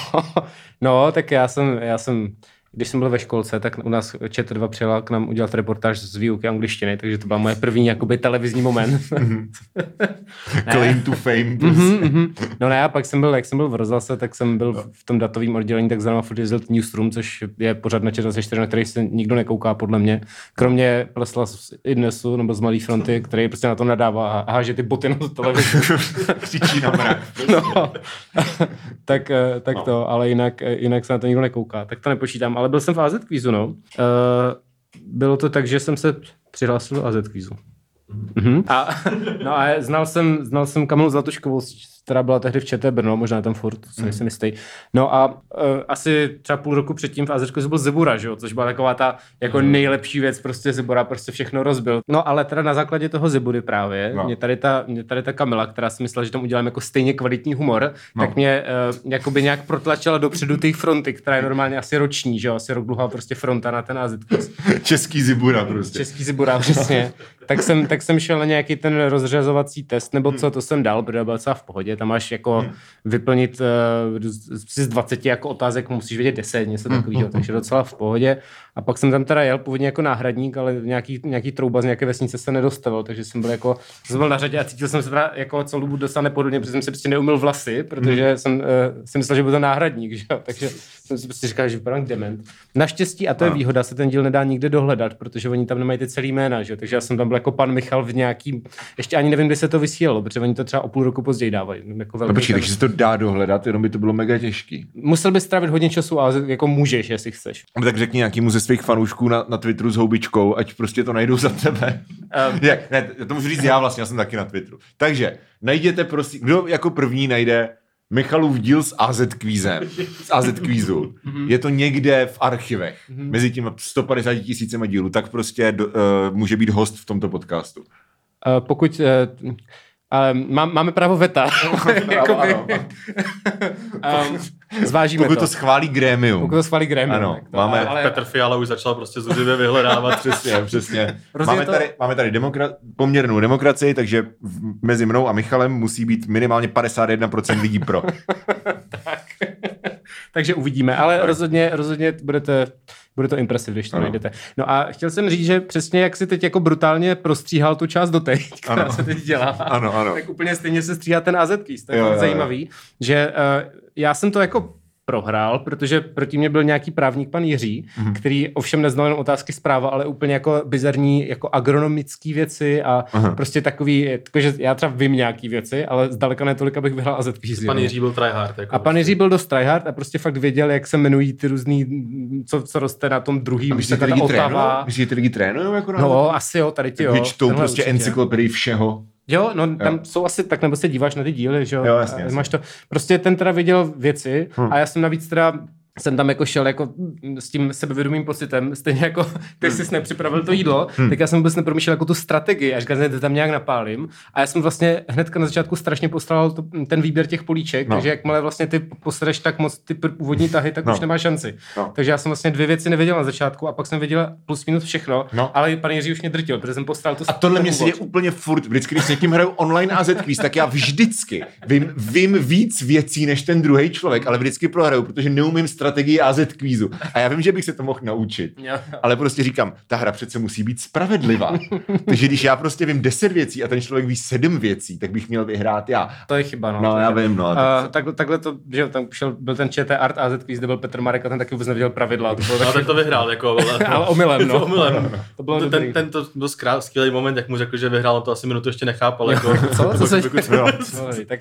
no, tak já jsem, já jsem když jsem byl ve školce, tak u nás ČT2 přijela k nám udělat reportáž z výuky angličtiny, takže to byla moje první jakoby televizní moment. [laughs] Claim to fame. Mm-hmm, mm-hmm. No ne, a pak jsem byl, jak jsem byl v rozhlase, tak jsem byl v tom datovém oddělení, tak furt jezdil Newsroom, což je pořád na ČT24, na který se nikdo nekouká, podle mě. Kromě plesla z Idnesu, nebo z Malý fronty, který prostě na to nadává a háže ty boty na to televizi. [laughs] Křičí na mrak. [laughs] no. tak, eh, tak no. to, ale jinak, eh, jinak se na to nikdo nekouká. Tak to nepočítám ale byl jsem v AZ Quizu, no. Uh, bylo to tak, že jsem se přihlásil do AZ Quizu. Mm-hmm. A, no a znal jsem, znal jsem Kamilu Zlatuškovou která byla tehdy v ČT Brno, možná tam furt, co nejsem jistý. No a uh, asi třeba půl roku předtím v Azerku byl Zibura, že jo? což byla taková ta jako mm. nejlepší věc, prostě Zibura prostě všechno rozbil. No ale teda na základě toho Zibury právě, no. mě, tady ta, mě tady ta Kamila, která si myslela, že tam udělám jako stejně kvalitní humor, no. tak mě uh, jakoby nějak protlačila dopředu té fronty, která je normálně asi roční, že jo? asi rok dlouhá prostě fronta na ten AZ. [laughs] Český Zibura prostě. Český Zibura, přesně. [laughs] tak, jsem, tak jsem šel na nějaký ten rozřazovací test, nebo co, to jsem dal, protože byl celá v pohodě tam máš jako hmm. vyplnit uh, z 20 jako otázek, musíš vědět 10, něco hmm. takového, hmm. takže docela v pohodě. A pak jsem tam teda jel původně jako náhradník, ale nějaký, nějaký trouba z nějaké vesnice se nedostavil, takže jsem byl jako, jsem byl na řadě a cítil jsem se teda jako celou dobu dostane podobně, protože jsem si prostě neumil vlasy, protože hmm. jsem uh, si myslel, že byl to náhradník, [laughs] že? takže jsem si prostě říkal, že vypadám dement. Naštěstí, a to je výhoda, se ten díl nedá nikde dohledat, protože oni tam nemají ty celý jména, že? takže já jsem tam byl jako pan Michal v nějakým, ještě ani nevím, kde se to vysílalo, protože oni to třeba o půl roku později dávají. Jako no počkej, takže se to dá dohledat, jenom by to bylo mega těžký. Musel bys strávit hodně času, ale jako můžeš, jestli chceš. No, tak řekni nějakýmu ze svých fanoušků na, na Twitteru s houbičkou, ať prostě to najdou za tebe. Um. [laughs] Jak? Ne, to můžu říct já vlastně, já jsem taky na Twitteru. Takže najděte prosím, kdo jako první najde Michalův díl s AZ kvízem, z AZ kvízu. Je to někde v archivech, mezi tím 150 tisícema dílů, tak prostě do, uh, může být host v tomto podcastu. Uh, pokud uh, Ale má, máme právo veta. [laughs] [laughs] Jakoby, ano. um, zvážíme Pokud to. to schválí grémium. Pokud to schválí Grammy. Ano, tak to, máme- ale, Petr Fiala už začal prostě zuřivě vyhledávat. [laughs] Přesně, přesně. Máme to- tady, máme tady demokra- poměrnou demokracii, takže v- mezi mnou a Michalem musí být minimálně 51% lidí pro. Takže uvidíme, ale rozhodně, rozhodně budete, bude to impresiv, když to Ano. najdete. No a chtěl jsem říct, že přesně jak si teď jako brutálně prostříhal tu část doteď, která Ano. se teď dělá, Ano, ano. tak úplně stejně se stříhá ten AZ keys. To je Jo, jo, jo, zajímavý, že uh, já jsem to jako prohrál, protože proti mě byl nějaký právník pan Jiří, Mhm. mm-hmm. který ovšem neznal jen otázky zpráva, ale úplně jako bizarní jako agronomické věci a Aha. Prostě takový, jakože já třeba vím nějaký věci, ale zdaleka ne tolik, abych vyhrál AZ keys. Pan. Jiří byl tryhard. Jako A pan Jiří byl dost tryhard a prostě fakt věděl, jak se jmenují ty různý, co, co roste na tom druhým, A myslíte, ta ty lidi trénujou? Trénujou jako na No, asi jo, tady ty jo. Když čtou Tenhle prostě encyklopedii všeho. Jo, no tam Jo. jsou asi, tak nebo se díváš na ty díly, že jo? Jo, jasně, jasně. Máš to, prostě ten teda věděl věci Hm. a já jsem navíc teda jsem tam jako šel jako s tím sebevědomým pocitem, stejně jako ty jsi nepřipravil to jídlo, Hm. tak já jsem vůbec nepromýšlel jako tu strategii, až když tam nějak napálím. A já jsem vlastně hnedka na začátku strašně postaral to, ten výběr těch políček, No. takže jakmile vlastně ty posereš tak moc ty původní tahy, tak No. už nemá šanci. No. Takže já jsem vlastně dvě věci nevěděl na začátku a pak jsem věděl plus minus všechno, No. ale pan Jiří už mě drtil, protože jsem postaral tu A tohle mě se děje úplně furt. Vždycky, když s někým hraju online AZ quiz, tak já vždycky vím, vím víc věcí než ten druhý člověk, ale vždycky prohraju, protože neumím strategii AZ kvízu. A já vím, že bych se to mohl naučit. Ale prostě říkám, ta hra přece musí být spravedlivá. Takže když já prostě vím 10 věcí a ten člověk ví 7 věcí, tak bych měl vyhrát já. To je chyba, no. No, já vím, no. Uh, tak- tak, takhle to, že tam šel, byl ten ČT Art AZ quiz, kde byl Petr Marek a ten taky vůbec nevěděl pravidla. To bylo No, tak, tak to vyhrál, jako, [laughs] ale, ale omylem, no. to omylem. To bylo ten, dobrý. ten, to byl skvělý moment, jak mu řekl, že vyhrál, to asi minutu ještě nechápal. Jako, [laughs] Co? Co se [laughs] tak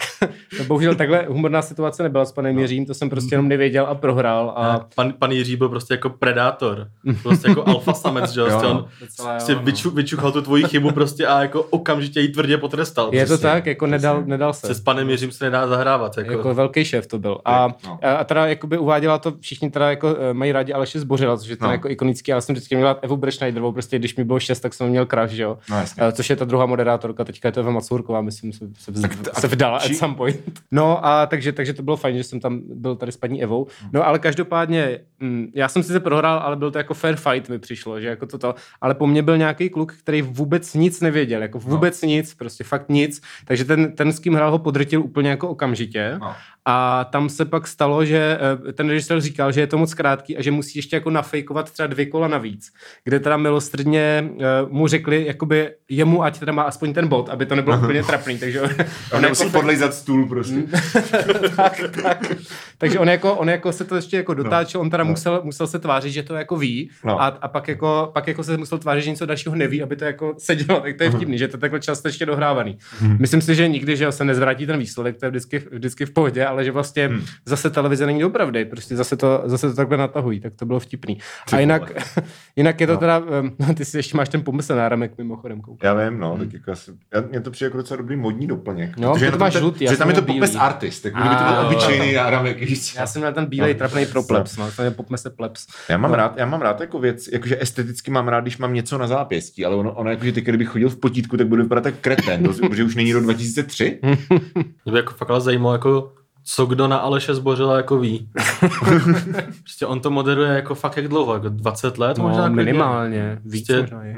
to bohužel takhle humorná situace nebyla s panem Jiřím, to jsem prostě jenom nevěděl a prohrál. A A pan, pan Jiří byl prostě jako predátor. Prostě jako alfa samec, že jo? Prostě no. on Docela jo, prostě no. vyču, vyčuchal tu tvoji chybu prostě a jako okamžitě ji tvrdě potrestal. je to Prostě. tak, jako nedal, nedal se. Se s panem Jiřím se nedá zahrávat. Jako. Jako velký šéf to byl. A, No. a teda jakoby uváděla to, všichni teda jako eh, mají rádi Aleše Zbořila, což je ten No. jako ikonický, ale jsem vždycky měla Evu Brešnajderovou, prostě když mi bylo 6, tak jsem měl crush, že jo. No, jasně. Eh, což je ta druhá moderátorka, teďka je to Eva Macurková, myslím, se, se, vz, t- se vdala či- at some point. No a takže, takže to bylo fajn, že jsem tam byl tady s paní Evou. No ale každopádně, mm, já jsem sice prohrál, ale byl to jako fair fight mi přišlo, že jako toto, ale po mně byl nějaký kluk, který vůbec nic nevěděl, jako vůbec nic, prostě fakt nic, takže ten, ten s kým hrál ho podrtil úplně jako okamžitě. No. A tam se pak stalo, že eh, ten režisér říkal, že je to moc krátký a že musí ještě jako nafejkovat třeba dvě kola navíc, kde teda milostrdně eh, mu řekli, jakoby jemu, ať teda má aspoň ten bod, aby to nebylo úplně trapný, takže on, On on nemusí jako, podlejzat stůl prostě. [laughs] tak, tak. takže on jako, on jako se to ještě jako dotáčel, on teda musel, musel se tvářit, že to jako ví No. a, a pak, jako, pak jako se musel tvářit, že něco dalšího neví, aby to jako sedělo, tak to je vtipný, že to je takhle částečně dohrávaný. Myslím si, že nikdy, že se nezvrátí ten výsledek, to je vždycky, vždycky v pohodě, ale že vlastně Hmm. zase televize není opravdy, prostě zase to, zase to takhle natahují, tak to bylo vtipný. A jinak, [laughs] jinak je to No. teda, [laughs] ty si ještě máš ten pomysl náramek mimochodem, koukám. Já vím, no, tak jako asi, já, mě to přijde jako docela dobrý modní doplněk. No, protože ty to máš ten, žlutý, že tam je to popes bílý. artist, tak kdyby to byl obyčejný náramek. Já jsem měl ten bílej No. Trapný pro plebs, no, to je popmese plebs. Já mám, No. rád, já mám rád jako věc, jakože esteticky mám rád, když mám něco na zápěstí, ale ono, ono jakože ty, kdybych chodil v potítku, tak budu vypadat tak kretén, to, protože už není rok 2003. [laughs] Mě by jako fakt ale zajímalo, jako, co kdo na Aleše Zbořila jako ví. [laughs] prostě on to moderuje jako fakt jak dlouho, jako 20 let možná. No, klidně. minimálně, víc Prostě- možná je.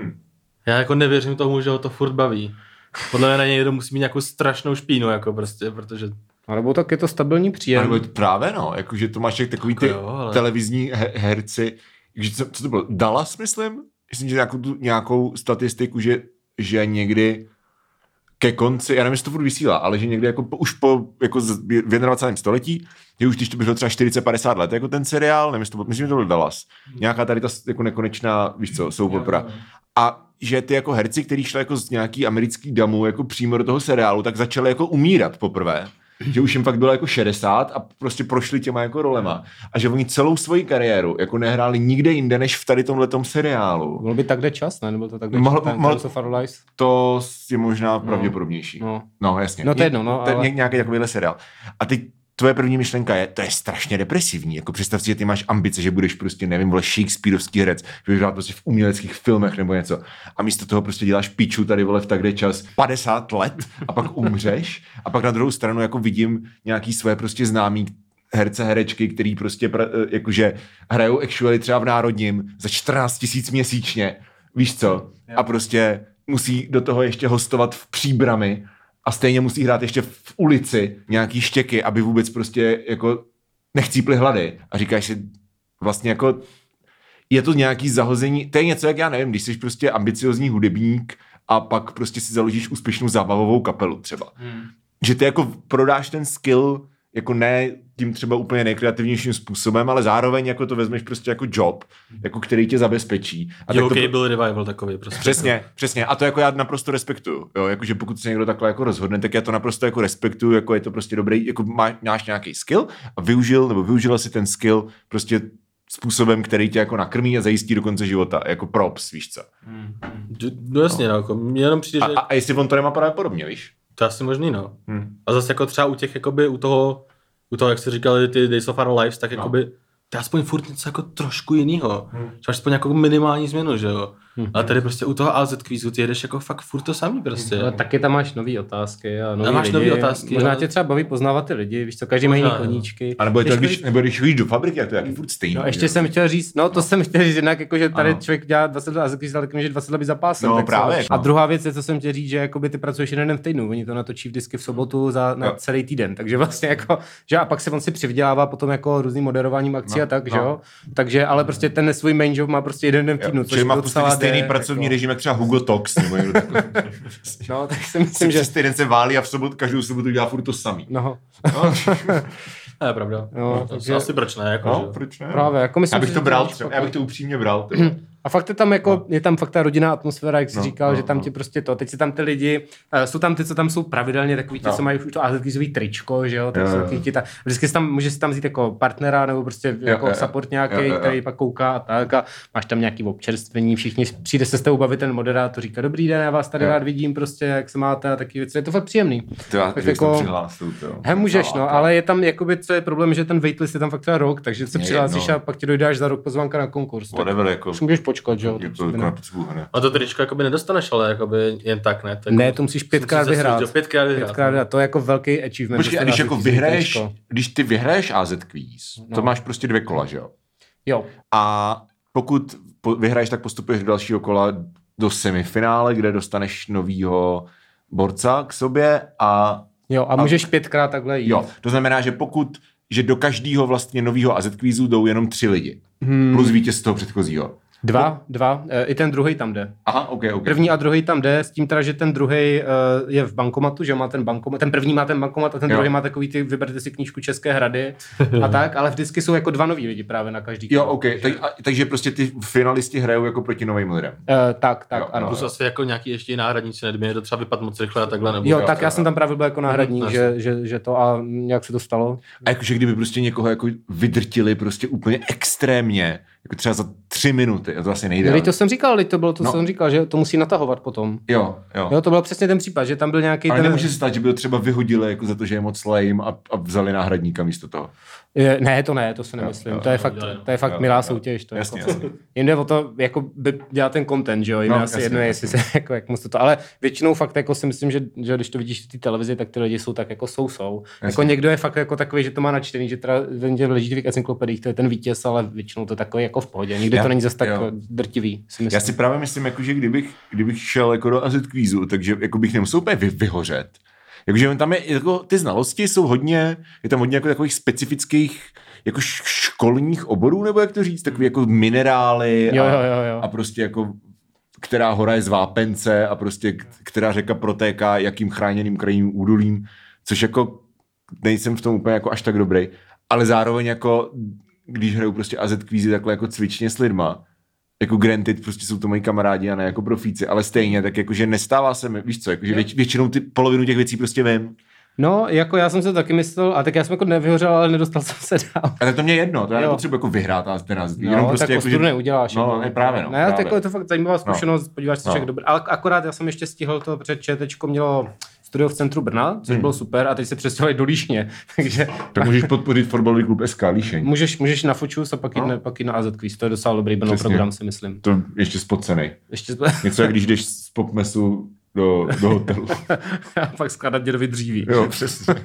Já jako nevěřím tomu, že ho to furt baví. Podle mě na něj někdo musí mít nějakou strašnou špínu, jako prostě, protože A nebo tak je to stabilní příjem. Nebo právě no, jakože to máš jak takový ty Jako jo, ale- televizní he- herci, že co, co to bylo, Dallas myslím? Myslím, že nějakou, tu, nějakou statistiku, že, že někdy ke konci, já nevím, jestli to furt vysílá, ale že někdy jako po, už po jako z- v 21. století, že už když to bylo třeba 40-50 let jako ten seriál, nevím, jestli to, bylo- myslím, že to byl Dallas. Nějaká tady ta jako nekonečná, víš co, soap opera. A že ty jako herci, kteří šli jako z nějaký americký damu jako přímo do toho seriálu, tak začali jako umírat poprvé. Že už jim fakt bylo jako 60 a prostě prošli těma jako rolema. A že oni celou svoji kariéru jako nehráli nikde jinde, než v tady tomhletom seriálu. Byl by tak jde čas, ne? Nebo to tak jde Mohl- čas, mohl- of Our Lies? To je možná pravděpodobnější. No. No, jasně. No to je jedno, no, ale- ně- nějaký takovýhle seriál. A teď tvoje první myšlenka je, to je strašně depresivní. Jako představ si, že ty máš ambice, že budeš prostě, nevím, vole, Shakespeareovský herec, že budeš hrát prostě v uměleckých filmech nebo něco. A místo toho prostě děláš piču tady, vole, v tak kde čas 50 let a pak umřeš. A pak na druhou stranu jako vidím nějaký své prostě známý, herce, herečky, který prostě eh, jakože hrajou actually třeba v Národním za 14 tisíc měsíčně, víš co? A prostě musí do toho ještě hostovat v příbrami a stejně musí hrát ještě v ulici nějaký štěky, aby vůbec prostě jako nechcípli hlady. A říkáš si vlastně jako je to nějaký zahození, to je něco, jak já nevím, když jsi prostě ambiciozní hudebník a pak prostě si založíš úspěšnou zábavovou kapelu třeba. Hmm. Že ty jako prodáš ten skill jako ne tím třeba úplně nejkreativnějším způsobem, ale zároveň jako to vezmeš prostě jako job, jako který tě zabezpečí. A jo, okay, to... byl revival takový prostě. Přesně, přesně. A to jako já naprosto respektuju. Jo, jakože pokud se někdo takhle jako rozhodne, tak já to naprosto jako respektuju, jako je to prostě dobrý, jako má, máš nějaký skill a využil nebo využila si ten skill prostě způsobem, který tě jako nakrmí a zajistí do konce života, jako props, víš co. Hmm. No jasně, no, jako mě jenom přijde, že... A, a jestli on to nemá právě podobně, víš? To je asi možný, no. Hmm. A zase jako třeba u těch, jakoby u toho, u toho, jak jsi říkali, ty Days of Our Lives, tak no. jakoby to je aspoň furt něco jako trošku jinýho. Hmm. Máš aspoň nějakou minimální změnu, že jo. Hmm. A tady prostě u toho AZ kvízu ty jedeš jako fakt furt to samý prostě. Ale taky tam máš nové otázky a nový tam máš lidi. nový otázky. Možná ale... tě třeba baví poznávat ty lidi, víš co, každý má jiný koníčky. A nebo, je to, když, nebo když víš do fabriky, a to je jaký furt stejný. No, ještě jsem chtěl říct, no to no. jsem chtěl říct jednak, jako, že tady ano. člověk dělá 20 let AZ kvíz, ale že 20 let by zapásem. No, právě. A no. druhá věc je, co jsem chtěl říct, že jakoby ty pracuješ jeden den v týdnu, oni to natočí vždycky v sobotu za, na jo. celý týden, takže vlastně jako, že a pak se on si přivdělává potom jako různým moderováním akcí no, a tak, že jo. Takže, ale prostě ten svůj main job má prostě jeden den v týdnu. Což má stejný pracovní režim, jak třeba Hugo Tox, nebo [laughs] no, tak si myslím, že... Týden se válí a v sobotu, každou sobotu dělá furt to samý. No. no. [laughs] To je pravda. No, no, takže... Asi proč ne? Jako, no, že... proč ne? Právě, jako myslím, já bych to bral třeba, já bych to upřímně bral. Třeba. [clears throat] A fakt je tam jako, no. je tam fakt ta rodinná atmosféra, jak jsi no, říkal, no, že tam no. ti prostě to, teď si tam ty lidi, uh, jsou tam ty, co tam jsou pravidelně takový, ti, no. co mají už to azerkizový tričko, že jo, tak jo, jo. Ti ta, vždycky si tam, můžeš si tam vzít jako partnera nebo prostě jo, jako jo, support nějaký, jo, jo, jo. který pak kouká a tak a máš tam nějaký občerstvení, všichni přijde se s tebou bavit ten moderátor, říká dobrý den, já vás tady jo. rád vidím, prostě jak se máte a taky věci, je to fakt příjemný. To já, tak jako, he, můžeš, no, no, ale je tam, jakoby, co je problém, že ten waitlist je tam fakt třeba rok, takže se přihlásíš a pak ti dojde za rok pozvánka na konkurs. Whatever, jako. Můžeš počkat, že jo A to tričko jakoby nedostaneš, ale jakoby jen tak, ne? Tak ne, to musíš pětkrát vyhrát. Pětkrát vyhrát. Pětkrát vyhrát. To je jako velký achievement. Počkej, a když jako vyhraješ, když ty vyhraješ AZ Quiz, no. to máš prostě dvě kola, že jo? Jo. A pokud vyhraješ, tak postupuješ do dalšího kola do semifinále, kde dostaneš novýho borca k sobě a... Jo, a můžeš a, pětkrát takhle jít. Jo, to znamená, že pokud že do každého vlastně nového AZ kvízu jdou jenom tři lidi. Hmm. Plus vítěz toho předchozího. Dva, no. dva. E, I ten druhý tam jde. Aha, ok, ok. První a druhý tam jde, s tím teda, že ten druhý uh, je v bankomatu, že má ten bankomat. Ten první má ten bankomat a ten jo. druhý má takový ty, vyberte si knížku České hrady a [laughs] tak, ale vždycky jsou jako dva noví lidi právě na každý. Jo, ok. Tak, a, takže prostě ty finalisti hrajou jako proti novým lidem. Uh, tak, tak, jo, ano. Plus asi jako nějaký ještě náhradníci, nedmě to třeba vypadl moc rychle a takhle. Nebo jo, jo, tak já jsem tam právě byl jako náhradník, hmm, že, že, že, to a jak se to stalo. A jakože kdyby prostě někoho jako vydrtili prostě úplně extrémně, jako třeba za tři minuty, to asi nejde. No, to jsem říkal, to bylo to, no. co jsem říkal, že to musí natahovat potom. Jo, jo. Jo, to byl přesně ten případ, že tam byl nějaký Ale ten... nemůže se stát, že by to třeba vyhodili jako za to, že je moc lame a, a vzali náhradníka místo toho. Je, ne, to ne, to si nemyslím. Jo, jo, to je fakt, to je fakt jo, milá jo, soutěž. To jasně, jako, jasně. Jde o to, jako by dělat ten content, že jo, jim no, asi jasně, jedno, jestli se, jako, jak musí to, ale většinou fakt jako si myslím, že, že když to vidíš v té televizi, tak ty lidi jsou tak jako jsou, jsou. Jako někdo je fakt jako takový, že to má načtený, že teda leží v těch encyklopediích, to je ten vítěz, ale většinou to takový jako v pohodě. Nikdy já, to není zase tak jo. drtivý. Si já si právě myslím, jako, že kdybych, kdybych šel jako do Azet kvízu, takže jako bych nemusel úplně vy, vyhořet. Jakože tam je, jako, ty znalosti jsou hodně, je tam hodně jako takových specifických jako školních oborů, nebo jak to říct, takový jako minerály a, jo, jo, jo, a prostě jako která hora je z vápence a prostě která řeka protéká jakým chráněným krajním údolím, což jako nejsem v tom úplně jako až tak dobrý, ale zároveň jako když hraju prostě AZ kvízy takhle jako cvičně s lidma, jako granted, prostě jsou to moji kamarádi a ne jako profíci, ale stejně, tak jakože nestává se mi, víš co, jakože věč, většinou ty polovinu těch věcí prostě vím. No, jako já jsem se taky myslel, a tak já jsem jako nevyhořel, ale nedostal jsem se dál. A tak to mě jedno, to já nepotřebuji jako vyhrát a ten nás. No, prostě tak jako, že... neuděláš. No, ne, právě, no. Ne, právě. Jako je to fakt zajímavá no. zkušenost, no. podíváš se, no. dobrý. Ale akorát já jsem ještě stihl to, protože ČTčko mělo studio v centru Brna, což bylo super, a teď se přestěhovali do Líšně. [laughs] Takže Tak můžeš podpořit fotbalový klub SK Líšeň. můžeš, můžeš na Fočus a pak jít, No. no. pak jít na AZ Quiz. To je docela dobrý Brno Přesně. program, si myslím. To ještě spocenej. Ještě Něco, jak když jdeš z popmesu do, do hotelu. [laughs] a pak skládat dědovi dříví. Jo, přesně.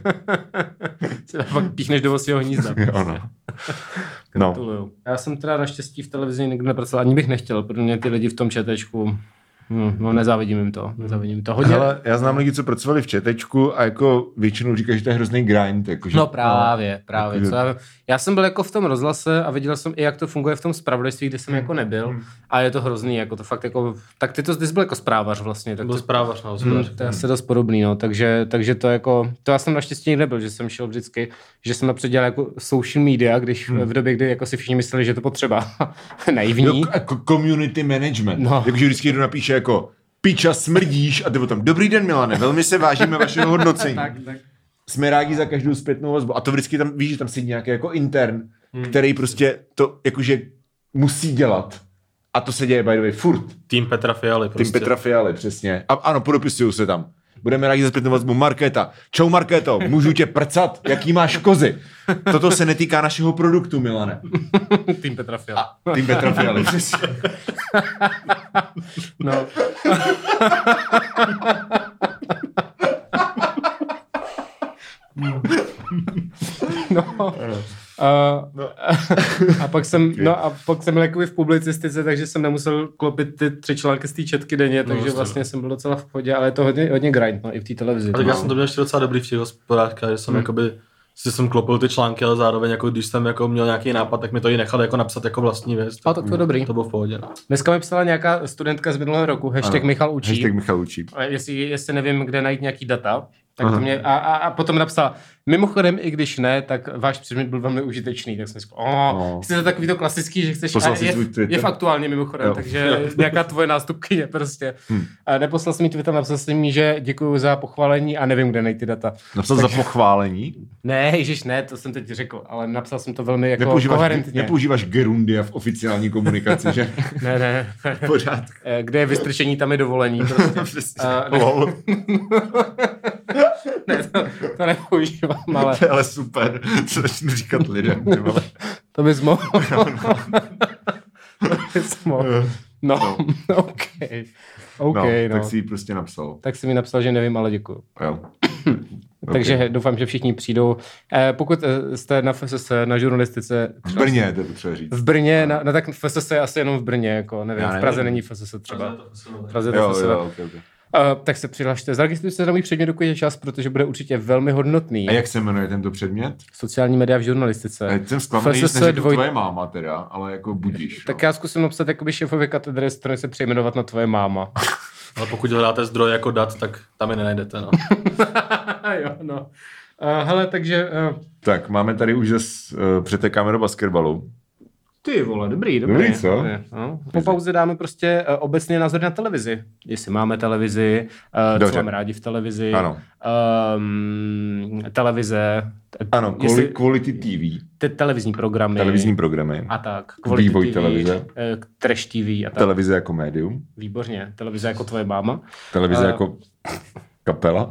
[laughs] Se pak píchneš do svého hnízda. Jo, no. No. Já jsem teda naštěstí v televizi nikdy nepracoval, ani bych nechtěl, protože mě ty lidi v tom četečku, hm, no nezávidím jim to, nezávidím to. Hodně, Hele, já znám lidi, co pracovali v četečku a jako většinou říkají, že to je hrozný grind. Jako, že, No právě, právě. Jakože- Co já, já jsem byl jako v tom rozhlase a viděl jsem i, jak to funguje v tom spravodajství, kde jsem Hmm. jako nebyl. A je to hrozný, jako to fakt jako, tak ty to, ty jsi byl jako zprávař vlastně. Tak Byl to, zprávař, no, Hmm, to je asi dost podobný, no. takže, takže to jako, to já jsem naštěstí nikdy nebyl, že jsem šel vždycky, že jsem napřed dělal jako social media, když v době, kdy jako si všichni mysleli, že je to potřeba. [laughs] Naivní. Jo, jako community management. No. No. Jakože vždycky někdo napíše jako piča, smrdíš a ty potom, dobrý den Milane, velmi se vážíme vašeho hodnocení. tak, tak. Jsme rádi za každou zpětnou vazbu. A to vždycky tam, víš, že tam sedí nějaký jako intern, hmm. který prostě to jakože musí dělat. A to se děje, by the way, furt. Tým Petra Fialy. Tým Prostě. Petra Fialy, přesně. A ano, podopisuju se tam. Budeme rádi za zpětnou vazbu. Markéta. Čau Markéto, můžu tě prcat? Jaký máš kozy? Toto se netýká našeho produktu, Milane. [laughs] Tým Petra Fiala. Tým Petra Fialy, přesně. [laughs] [laughs] No. no. A, [laughs] a, pak jsem, no a pak jsem byl jakoby v publicistice, takže jsem nemusel klopit ty tři články z té četky denně, takže jasně. vlastně jsem byl docela v pohodě, ale je to hodně, hodně grind, no, i v té televizi. A tak já no. jsem to měl ještě docela dobrý v těch hospodářkách, že jsem hmm. jakoby si jsem klopil ty články, ale zároveň jako když jsem jako měl nějaký nápad, tak mi to i nechal jako napsat jako vlastní věc. A tak to je dobrý. To bylo v pohodě. No. Dneska mi psala nějaká studentka z minulého roku, hashtag Ano. Michal učí. Hashtag Michal učí. A jestli, jestli nevím, kde najít nějaký data, tak to mě, a, a, a potom napsal, mimochodem, i když ne, tak váš předmět byl velmi užitečný, tak jsem říkal, oh, No. jsi to takový to klasický, že chceš, a je, je faktuálně mimochodem, Jo. takže [laughs] nějaká tvoje nástupkyně prostě. Hmm. A neposlal jsem mi Twitter, napsal jsem mi, že děkuji za pochválení a nevím, kde najít ty data. Napsal za pochválení. Ne, ježiš, ne, to jsem teď řekl, ale napsal jsem to velmi jako Nepoužíváš, koherentně. nepoužíváš Gerundia v oficiální komunikaci, že? [laughs] Ne, ne, Pořád. Eh, kde je vystrčení, tam je dovolení. Prostě. [laughs] A-. ne, to, to nepoužívám, ale To je ale super, co začnu říkat lidem. ty vole. To bys mohl. [laughs] to bys mohl. No, [laughs] OK. OK, no, no. Tak si ji prostě napsal. Tak si mi napsal, že nevím, ale děkuju. Jo. [clears throat] Takže doufám, že všichni přijdou. Eh, pokud eh, jste na FSS, na žurnalistice, V Brně, to je potřeba říct. v Brně, na, no tak FSS je asi jenom v Brně, jako nevím, Já v Praze nevím. není FSS třeba. V Praze je Jo, to FSS. jo, okay, okay. Uh, tak se přihlašte, zaregistrujte se na můj předmět, dokud je čas, protože bude určitě velmi hodnotný. A jak se jmenuje tento předmět? Sociální média v žurnalistice. Já jsem zklamaný, že neřekl dvoj- tvoje máma teda, ale jako budíš. Tak no. já zkusím napsat jakoby šéfovi katedry, který se přejmenovat na tvoje máma. [laughs] Ale pokud hledáte zdroj jako dat, tak tam je nenajdete. No. [laughs] jo, no. Uh, hele, takže uh, Tak, máme tady už zase, uh, přetekáme do basketbalu. Ty vole, dobrý, dobrý. Dobrý, co? Dobrý, no. Po pauze dáme prostě uh, obecně názor na televizi. Jestli máme televizi, uh, co Dobře. máme rádi v televizi. Ano. Um, televize. t- Ano, jestli- quali- Quality TV, te- televizní programy. televizní programy, A tak. Vývoj TV, televize. eh, Trash TV a tak. televize jako médium, Výborně. Televize jako tvoje máma. televize A- jako [laughs] kapela.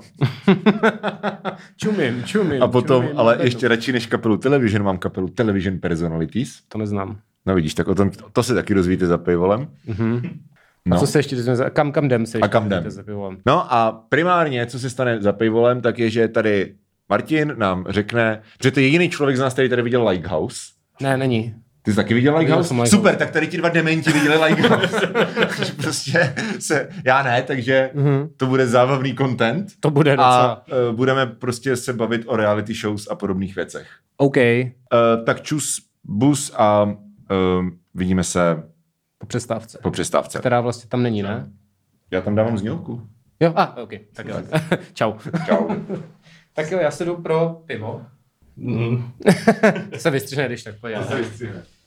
[laughs] čumím, čumím. A potom, čumím, ale bedu. ještě radši než kapelu Television, mám kapelu Television Personalities. To neznám. No vidíš, tak o tom, to se taky dozvíte za pivolem. Mhm. No. A co se ještě Kam, kam jdem se ještě kam jdem? za pivolem? No a primárně, co se stane za pivolem, tak je, že tady Martin nám řekne, že to je jediný člověk z nás, který tady viděl Lighthouse. Ne, není. Ty jsi taky viděl Viděl Lighthouse? jsem Lighthouse. Super, tak tady ti dva dementi viděli Lighthouse. [laughs] prostě se, já ne, takže Mhm. to bude zábavný content. To bude docela. A uh, budeme prostě se bavit o reality shows a podobných věcech. OK. Uh, tak čus, bus a uh, vidíme se Po přestávce. po přestávce. Která vlastně tam není, ne? Já tam dávám znělku. Jo, a, ah, OK. Tak jo. [laughs] Čau. Čau. [laughs] tak jo, já se jdu pro pivo. Mm. se vystřihne, když tak pojď. já.